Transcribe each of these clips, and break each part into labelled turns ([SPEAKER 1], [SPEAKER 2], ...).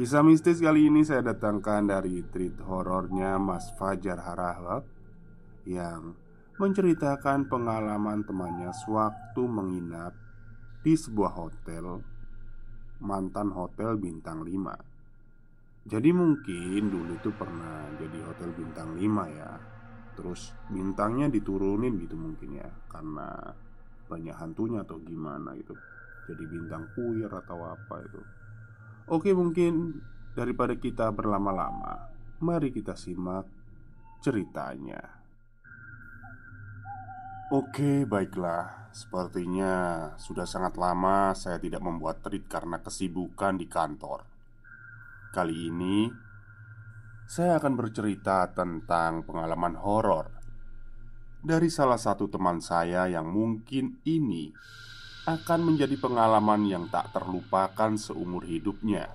[SPEAKER 1] Kisah mistis kali ini saya datangkan dari treat horornya Mas Fajar Harahap Yang menceritakan pengalaman temannya sewaktu menginap di sebuah hotel Mantan hotel bintang 5 Jadi mungkin dulu itu pernah jadi hotel bintang 5 ya. Terus bintangnya diturunin gitu mungkin ya Karena banyak hantunya atau gimana gitu. Jadi bintang puyer atau apa itu Oke, mungkin daripada kita berlama-lama, mari kita simak ceritanya. Oke, baiklah. Sepertinya sudah sangat lama saya tidak membuat treat karena kesibukan di kantor. Kali ini saya akan bercerita tentang pengalaman horor dari salah satu teman saya yang mungkin ini akan menjadi pengalaman yang tak terlupakan seumur hidupnya.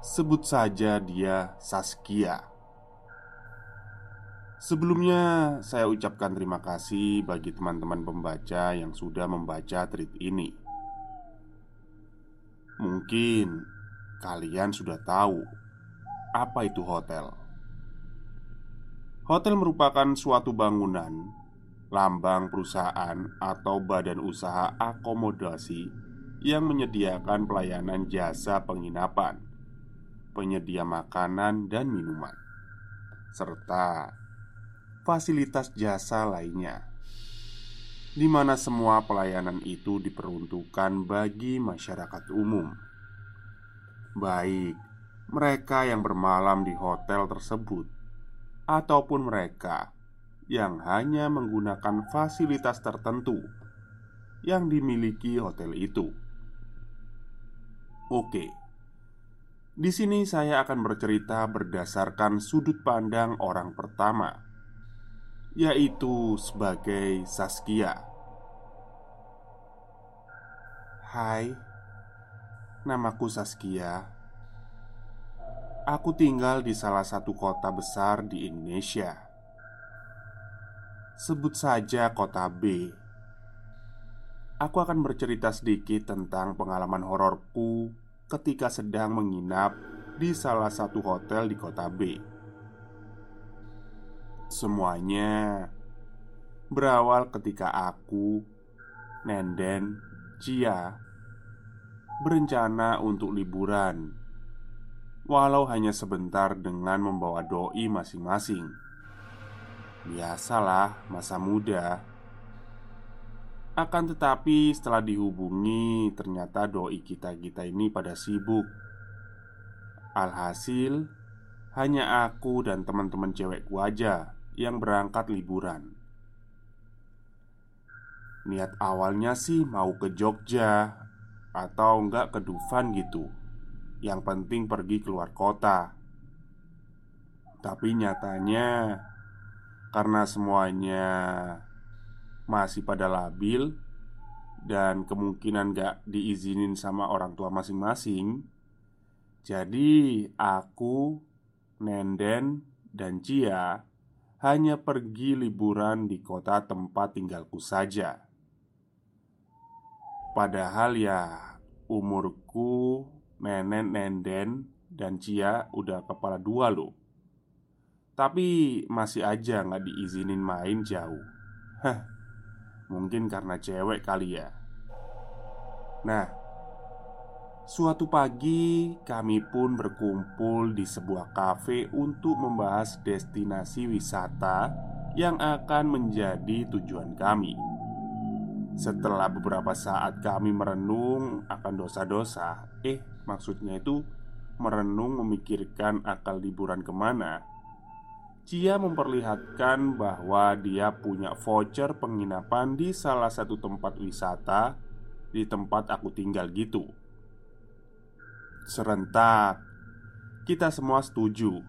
[SPEAKER 1] Sebut saja dia Saskia. Sebelumnya, saya ucapkan terima kasih bagi teman-teman pembaca yang sudah membaca treat ini. Mungkin kalian sudah tahu apa itu hotel. Hotel merupakan suatu bangunan lambang perusahaan atau badan usaha akomodasi yang menyediakan pelayanan jasa penginapan, penyedia makanan dan minuman, serta fasilitas jasa lainnya, di mana semua pelayanan itu diperuntukkan bagi masyarakat umum, baik mereka yang bermalam di hotel tersebut ataupun mereka yang hanya menggunakan fasilitas tertentu yang dimiliki hotel itu. Oke, di sini saya akan bercerita berdasarkan sudut pandang orang pertama, yaitu sebagai Saskia. Hai, namaku Saskia. Aku tinggal di salah satu kota besar di Indonesia Sebut saja kota B Aku akan bercerita sedikit tentang pengalaman hororku ketika sedang menginap di salah satu hotel di kota B. Semuanya berawal ketika aku, Nenden, Cia berencana untuk liburan, walau hanya sebentar dengan membawa doi masing-masing. Biasalah, masa muda. Akan tetapi, setelah dihubungi, ternyata doi kita-kita ini pada sibuk. Alhasil, hanya aku dan teman-teman cewekku aja yang berangkat liburan. Niat awalnya sih mau ke Jogja atau enggak ke Dufan gitu. Yang penting pergi keluar kota. Tapi nyatanya karena semuanya masih pada labil dan kemungkinan gak diizinin sama orang tua masing-masing, jadi aku, Nenden, dan Cia hanya pergi liburan di kota tempat tinggalku saja. Padahal ya umurku Nenen, Nenden, dan Cia udah kepala dua loh tapi masih aja nggak diizinin main jauh. Hah, mungkin karena cewek kali ya. Nah, suatu pagi kami pun berkumpul di sebuah kafe untuk membahas destinasi wisata yang akan menjadi tujuan kami. Setelah beberapa saat kami merenung akan dosa-dosa Eh, maksudnya itu merenung memikirkan akal liburan ke mana Cia memperlihatkan bahwa dia punya voucher penginapan di salah satu tempat wisata di tempat aku tinggal gitu. Serentak. Kita semua setuju.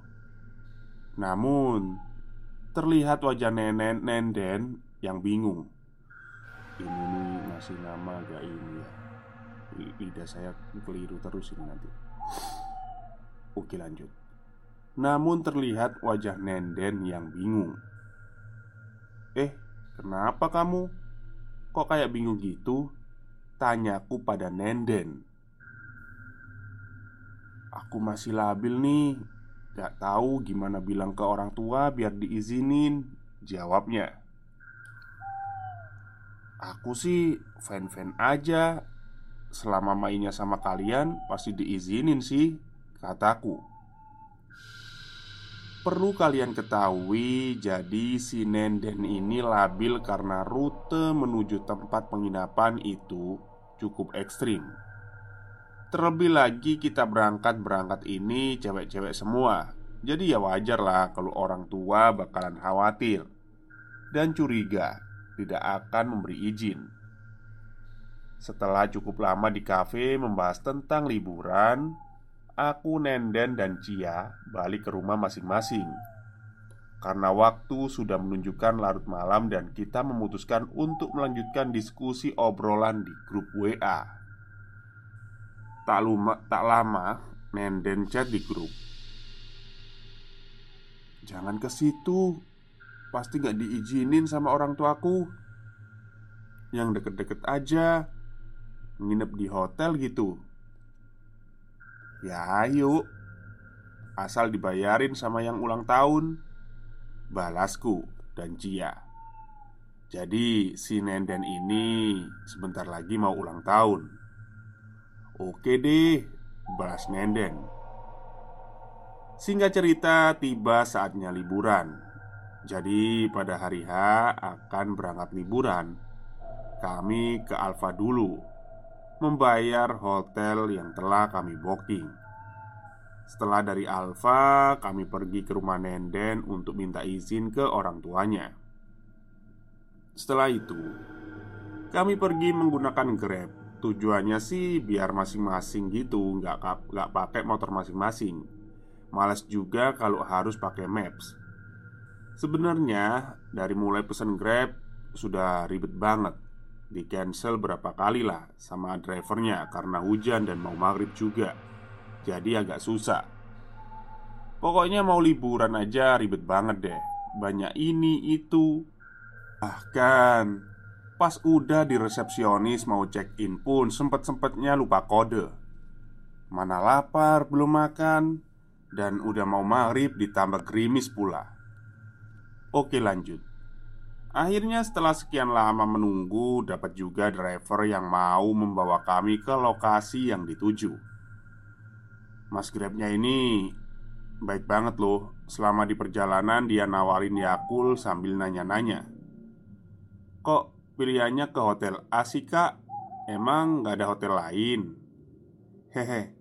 [SPEAKER 1] Namun Terlihat wajah nenek Nenden yang bingung. Ini nih masih nama agak ini ya? Lidah saya keliru terus ini nanti. Oke lanjut Namun terlihat wajah Nenden yang bingung. Eh, kenapa kamu? Kok kayak bingung gitu? Tanyaku pada Nenden. Aku masih labil nih. Gak tahu gimana bilang ke orang tua biar diizinin Jawabnya. Aku sih fan-fan aja. Selama mainnya sama kalian pasti diizinin sih Kataku Perlu kalian ketahui, jadi si Nenden ini labil karena rute menuju tempat penginapan itu cukup ekstrim. Terlebih lagi kita berangkat-berangkat ini cewek-cewek semua Jadi ya wajar lah kalau orang tua bakalan khawatir Dan curiga tidak akan memberi izin Setelah cukup lama di kafe membahas tentang liburan Aku, Nenden, dan Cia balik ke rumah masing-masing. Karena waktu sudah menunjukkan larut malam dan kita memutuskan untuk melanjutkan diskusi obrolan di grup WA Tak, luma, tak lama, Nenden chat di grup. Jangan ke situ. Pasti gak diizinin sama orang tuaku. Yang deket-deket aja. Nginep di hotel gitu Ya ayo. Asal dibayarin sama yang ulang tahun. Balasku dan Cia. Jadi si Nenden ini sebentar lagi mau ulang tahun. Oke deh Balas Nenden. Singkat cerita tiba saatnya liburan. Jadi pada hari H akan berangkat liburan. Kami ke Alfa dulu membayar hotel yang telah kami booking. Setelah dari Alfa, kami pergi ke rumah Nenden untuk minta izin ke orang tuanya. Setelah itu, kami pergi menggunakan Grab. Tujuannya sih biar masing-masing gitu, nggak nggak pakai motor masing-masing. Males juga kalau harus pakai Maps. Sebenarnya dari mulai pesan Grab sudah ribet banget di cancel berapa kali lah sama drivernya karena hujan dan mau maghrib juga. Jadi agak susah. Pokoknya mau liburan aja ribet banget deh. Banyak ini itu. Bahkan Pas udah di resepsionis mau check in pun sempet-sempetnya lupa kode. Mana lapar belum makan Dan udah mau maghrib ditambah gerimis pula. Oke lanjut Akhirnya setelah sekian lama menunggu Dapat juga driver yang mau membawa kami ke lokasi yang dituju. Mas Grabnya ini Baik banget loh. Selama di perjalanan dia nawarin Yakul sambil nanya-nanya. Kok pilihannya ke hotel A sih kak? Emang gak ada hotel lain? Hehe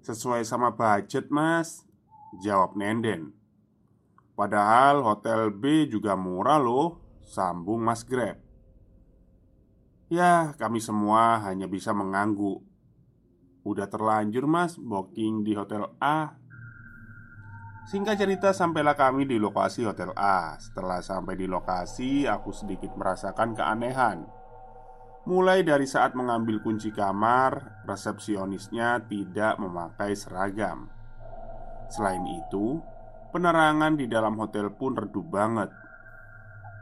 [SPEAKER 1] Sesuai sama budget mas. Jawab Nenden. Padahal hotel B juga murah loh Sambung Mas Grab. Ya, kami semua hanya bisa mengangguk. Udah terlanjur mas, booking di hotel A. Singkat cerita sampailah kami di lokasi hotel A. Setelah sampai di lokasi, aku sedikit merasakan keanehan. Mulai dari saat mengambil kunci kamar, resepsionisnya tidak memakai seragam. Selain itu, penerangan di dalam hotel pun redup banget.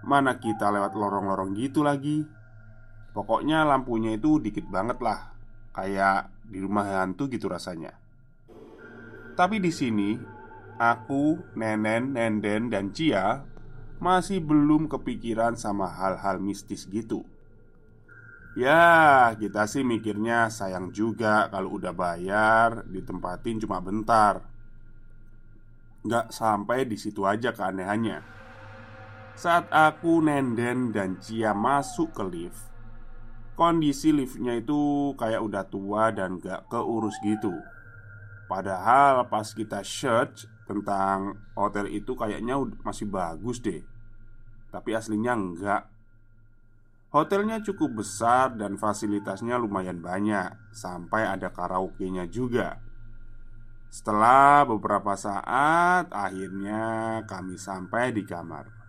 [SPEAKER 1] Mana kita lewat lorong-lorong gitu lagi Pokoknya lampunya itu dikit banget lah Kayak di rumah hantu gitu rasanya Tapi di sini Aku, Nenen, Nenden, dan Cia Masih belum kepikiran sama hal-hal mistis gitu Ya, kita sih mikirnya sayang juga kalau udah bayar ditempatin cuma bentar. Gak sampai di situ aja keanehannya. Saat aku, Nenden, dan Cia masuk ke lift Kondisi liftnya itu kayak udah tua dan gak keurus gitu. Padahal pas kita search tentang hotel itu kayaknya masih bagus deh. Tapi aslinya enggak. Hotelnya cukup besar dan fasilitasnya lumayan banyak Sampai ada karaoke-nya juga. Setelah beberapa saat, akhirnya kami sampai di kamar.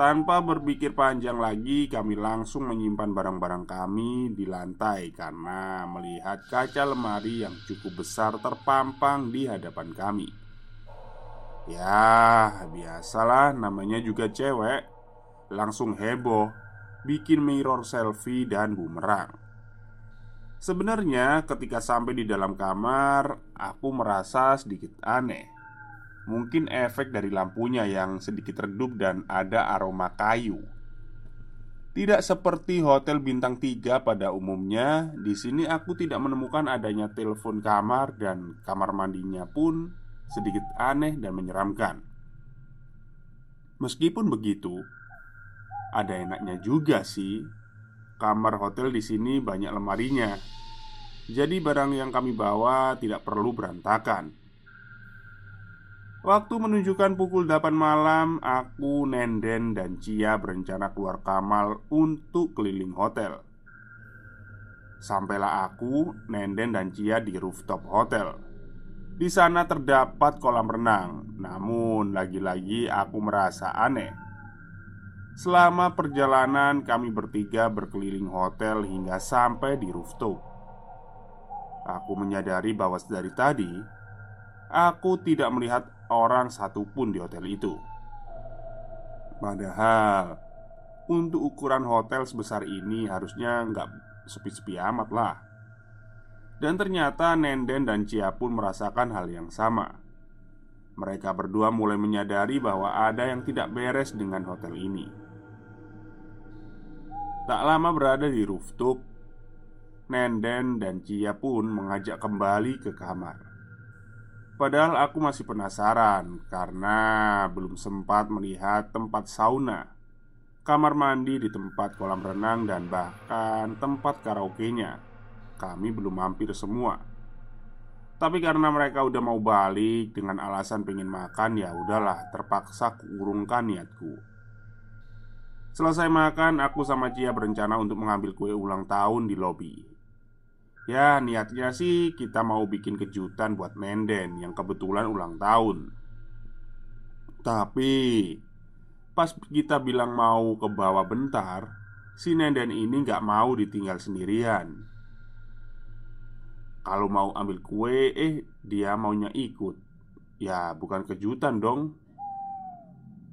[SPEAKER 1] Tanpa berpikir panjang lagi, kami langsung menyimpan barang-barang kami di lantai karena melihat kaca lemari yang cukup besar terpampang di hadapan kami. Ya, biasalah, namanya juga cewek. Langsung heboh, bikin mirror selfie dan bumerang. Sebenarnya, ketika sampai di dalam kamar, aku merasa sedikit aneh. Mungkin efek dari lampunya yang sedikit redup dan ada aroma kayu. Tidak seperti hotel bintang 3 pada umumnya, di sini aku tidak menemukan adanya telepon kamar dan kamar mandinya pun sedikit aneh dan menyeramkan. Meskipun begitu, ada enaknya juga sih Kamar hotel di sini banyak lemarinya. Jadi barang yang kami bawa tidak perlu berantakan. Waktu menunjukkan pukul 8 malam, aku, Nenden, dan Cia berencana keluar kamar untuk keliling hotel. Sampailah aku, Nenden, dan Cia di rooftop hotel. Di sana terdapat kolam renang, namun lagi-lagi aku merasa aneh Selama perjalanan, kami bertiga berkeliling hotel hingga sampai di rooftop. Aku menyadari bahwa dari tadi aku tidak melihat orang satupun di hotel itu. Padahal, untuk ukuran hotel sebesar ini harusnya nggak sepi-sepi amat lah. Dan ternyata Nenden dan Cia pun merasakan hal yang sama. Mereka berdua mulai menyadari bahwa ada yang tidak beres dengan hotel ini. Tak lama berada di rooftop Nenden dan Cia pun mengajak kembali ke kamar Padahal aku masih penasaran Karena belum sempat melihat tempat sauna Kamar mandi di tempat kolam renang dan bahkan tempat karaoke-nya. Kami belum mampir semua. Tapi karena mereka udah mau balik dengan alasan pengen makan ya udahlah terpaksa kurungkan niatku. Selesai makan, aku sama Cia berencana untuk mengambil kue ulang tahun di lobi. Ya, niatnya sih kita mau bikin kejutan buat Nenden yang kebetulan ulang tahun. Tapi pas kita bilang mau ke bawah bentar, si Nenden ini nggak mau ditinggal sendirian. Kalau mau ambil kue, eh dia maunya ikut. Ya, bukan kejutan dong.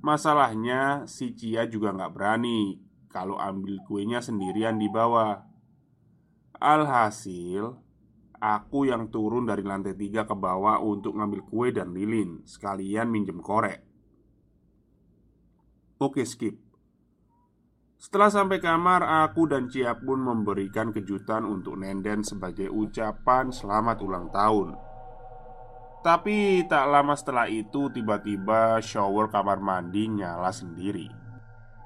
[SPEAKER 1] Masalahnya si Cia juga nggak berani Kalau ambil kuenya sendirian di bawah Alhasil Aku yang turun dari lantai tiga ke bawah untuk ngambil kue dan lilin Sekalian minjem korek. Oke skip. Setelah sampai kamar, aku dan Cia pun memberikan kejutan untuk Nenden sebagai ucapan selamat ulang tahun. Tapi tak lama setelah itu tiba-tiba shower kamar mandi nyala sendiri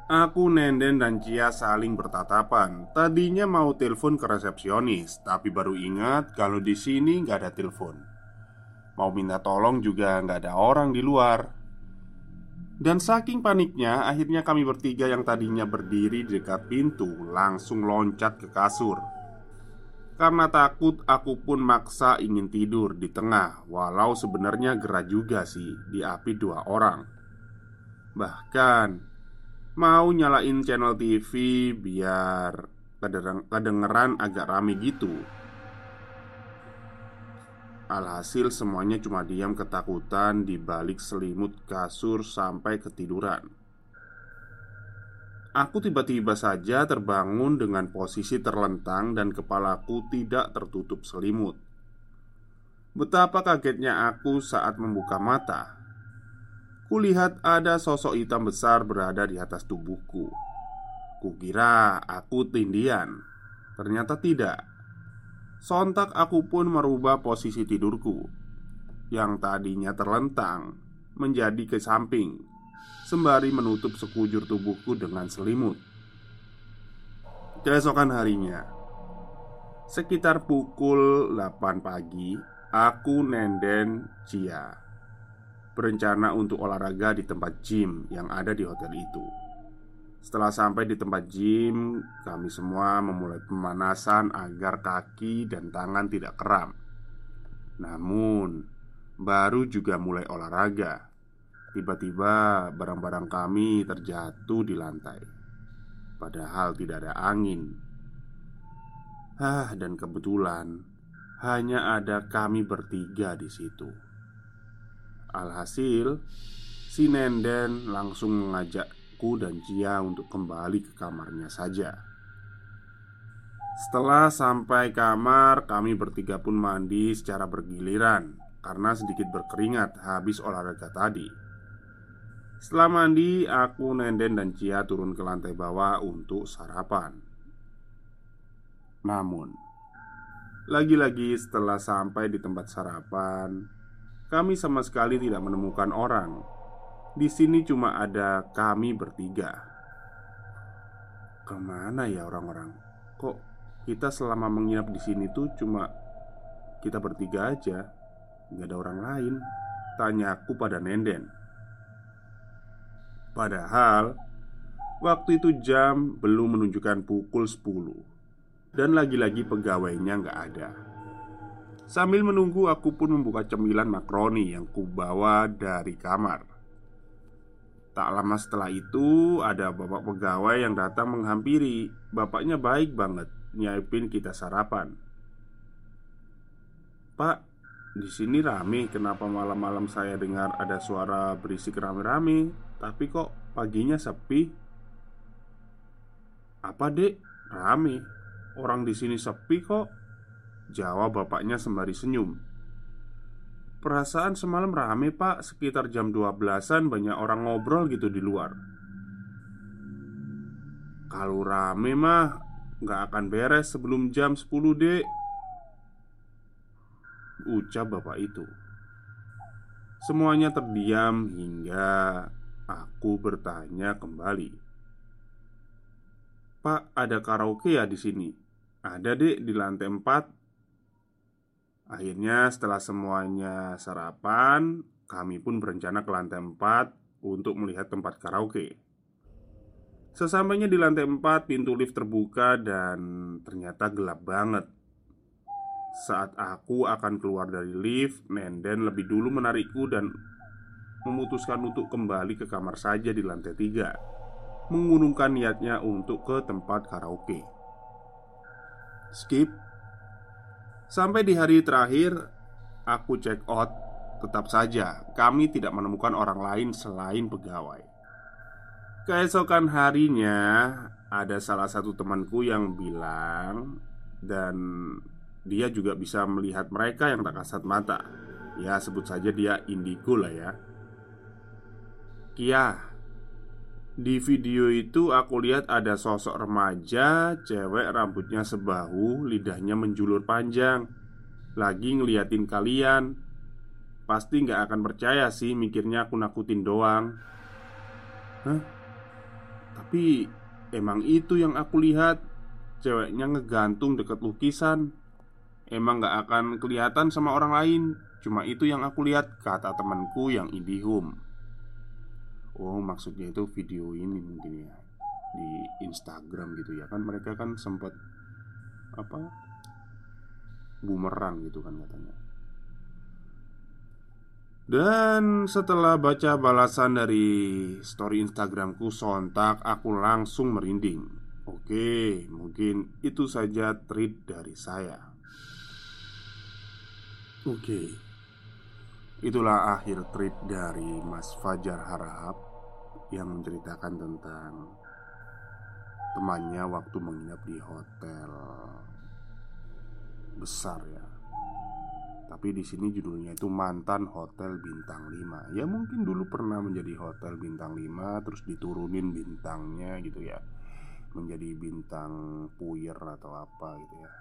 [SPEAKER 1] Aku, Nenden, dan Cia saling bertatapan. Tadinya mau telepon ke resepsionis Tapi baru ingat kalau di sini nggak ada telepon. Mau minta tolong juga nggak ada orang di luar. Dan saking paniknya Akhirnya kami bertiga yang tadinya berdiri di dekat pintu Langsung loncat ke kasur. Karena takut, aku pun maksa ingin tidur di tengah, walau sebenarnya gerah juga sih diapi dua orang. Bahkan mau nyalain channel TV biar kedengeran agak rame gitu. Alhasil semuanya cuma diam ketakutan di balik selimut kasur sampai ketiduran. Aku tiba-tiba saja terbangun dengan posisi terlentang dan kepalaku tidak tertutup selimut. Betapa kagetnya aku saat membuka mata. Kulihat ada sosok hitam besar berada di atas tubuhku. Kukira aku tindian. Ternyata tidak. Sontak aku pun merubah posisi tidurku yang tadinya terlentang menjadi ke samping Sembari menutup sekujur tubuhku dengan selimut Keesokan harinya Sekitar pukul 8 pagi Aku Nenden Cia Berencana untuk olahraga di tempat gym yang ada di hotel itu Setelah sampai di tempat gym Kami semua memulai pemanasan agar kaki dan tangan tidak kram Namun baru juga mulai olahraga. Tiba-tiba barang-barang kami terjatuh di lantai. Padahal tidak ada angin. Ah, dan kebetulan hanya ada kami bertiga di situ. Alhasil, si Nenden langsung mengajakku dan Cia untuk kembali ke kamarnya saja. Setelah sampai kamar, kami bertiga pun mandi secara bergiliran karena sedikit berkeringat habis olahraga tadi. Setelah mandi, aku, Nenden, dan Cia turun ke lantai bawah untuk sarapan. Namun, lagi-lagi setelah sampai di tempat sarapan, kami sama sekali tidak menemukan orang. Di sini cuma ada kami bertiga. Ke mana ya orang-orang? Kok kita selama menginap di sini tuh cuma kita bertiga aja? Nggak ada orang lain Tanyaku pada Nenden Padahal Waktu itu jam belum menunjukkan pukul 10 Dan lagi-lagi pegawainya nggak ada Sambil menunggu aku pun membuka cemilan makroni yang kubawa dari kamar Tak lama setelah itu ada bapak pegawai yang datang menghampiri Bapaknya baik banget Nyiapin kita sarapan Pak, di sini rame, kenapa malam-malam saya dengar ada suara berisik rame-rame, tapi kok paginya sepi? Apa dek? Rame. Orang di sini sepi kok. Jawab bapaknya sembari senyum. Perasaan semalam rame pak, sekitar jam 12an banyak orang ngobrol gitu di luar. Kalau rame mah nggak akan beres sebelum jam 10 dek Ucap bapak itu Semuanya terdiam hingga aku bertanya kembali Pak, ada karaoke ya di sini? Ada dek di lantai 4 Akhirnya setelah semuanya sarapan Kami pun berencana ke lantai 4 Untuk melihat tempat karaoke. Sesampainya di lantai 4 Pintu lift terbuka dan ternyata gelap banget. Saat aku akan keluar dari lift, Nenden lebih dulu menarikku dan memutuskan untuk kembali ke kamar saja di lantai tiga Mengurungkan niatnya untuk ke tempat karaoke. Skip Sampai di hari terakhir Aku check out Tetap saja kami tidak menemukan orang lain selain pegawai Keesokan harinya Ada salah satu temanku yang bilang Dan dia juga bisa melihat mereka yang tak kasat mata. Ya, sebut saja dia indigo lah ya. Kia, di video itu aku lihat ada sosok remaja, cewek rambutnya sebahu, lidahnya menjulur panjang, lagi ngeliatin kalian. Pasti nggak akan percaya sih, mikirnya aku nakutin doang. Hah? Tapi emang itu yang aku lihat, ceweknya ngegantung deket lukisan. Emang gak akan kelihatan sama orang lain Cuma itu yang aku lihat Kata temanku yang Indihome Oh maksudnya itu video ini mungkin ya Di Instagram gitu ya. Kan mereka kan sempat Apa Bumerang gitu kan katanya. Dan setelah baca balasan dari story Instagramku sontak aku langsung merinding. Oke, mungkin itu saja treat dari saya. Oke Itulah akhir trip dari Mas Fajar Harahap Yang menceritakan tentang Temannya waktu menginap di hotel Besar ya. Tapi di sini judulnya itu mantan hotel bintang 5 Ya mungkin dulu pernah menjadi hotel bintang 5 Terus diturunin bintangnya gitu ya. Menjadi bintang puyer atau apa gitu ya.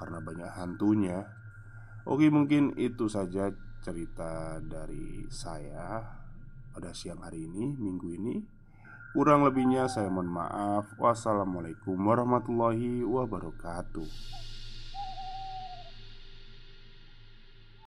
[SPEAKER 1] Karena banyak hantunya. Oke, mungkin itu saja cerita dari saya pada siang hari ini, minggu ini. Kurang lebihnya saya mohon maaf. Wassalamualaikum warahmatullahi wabarakatuh.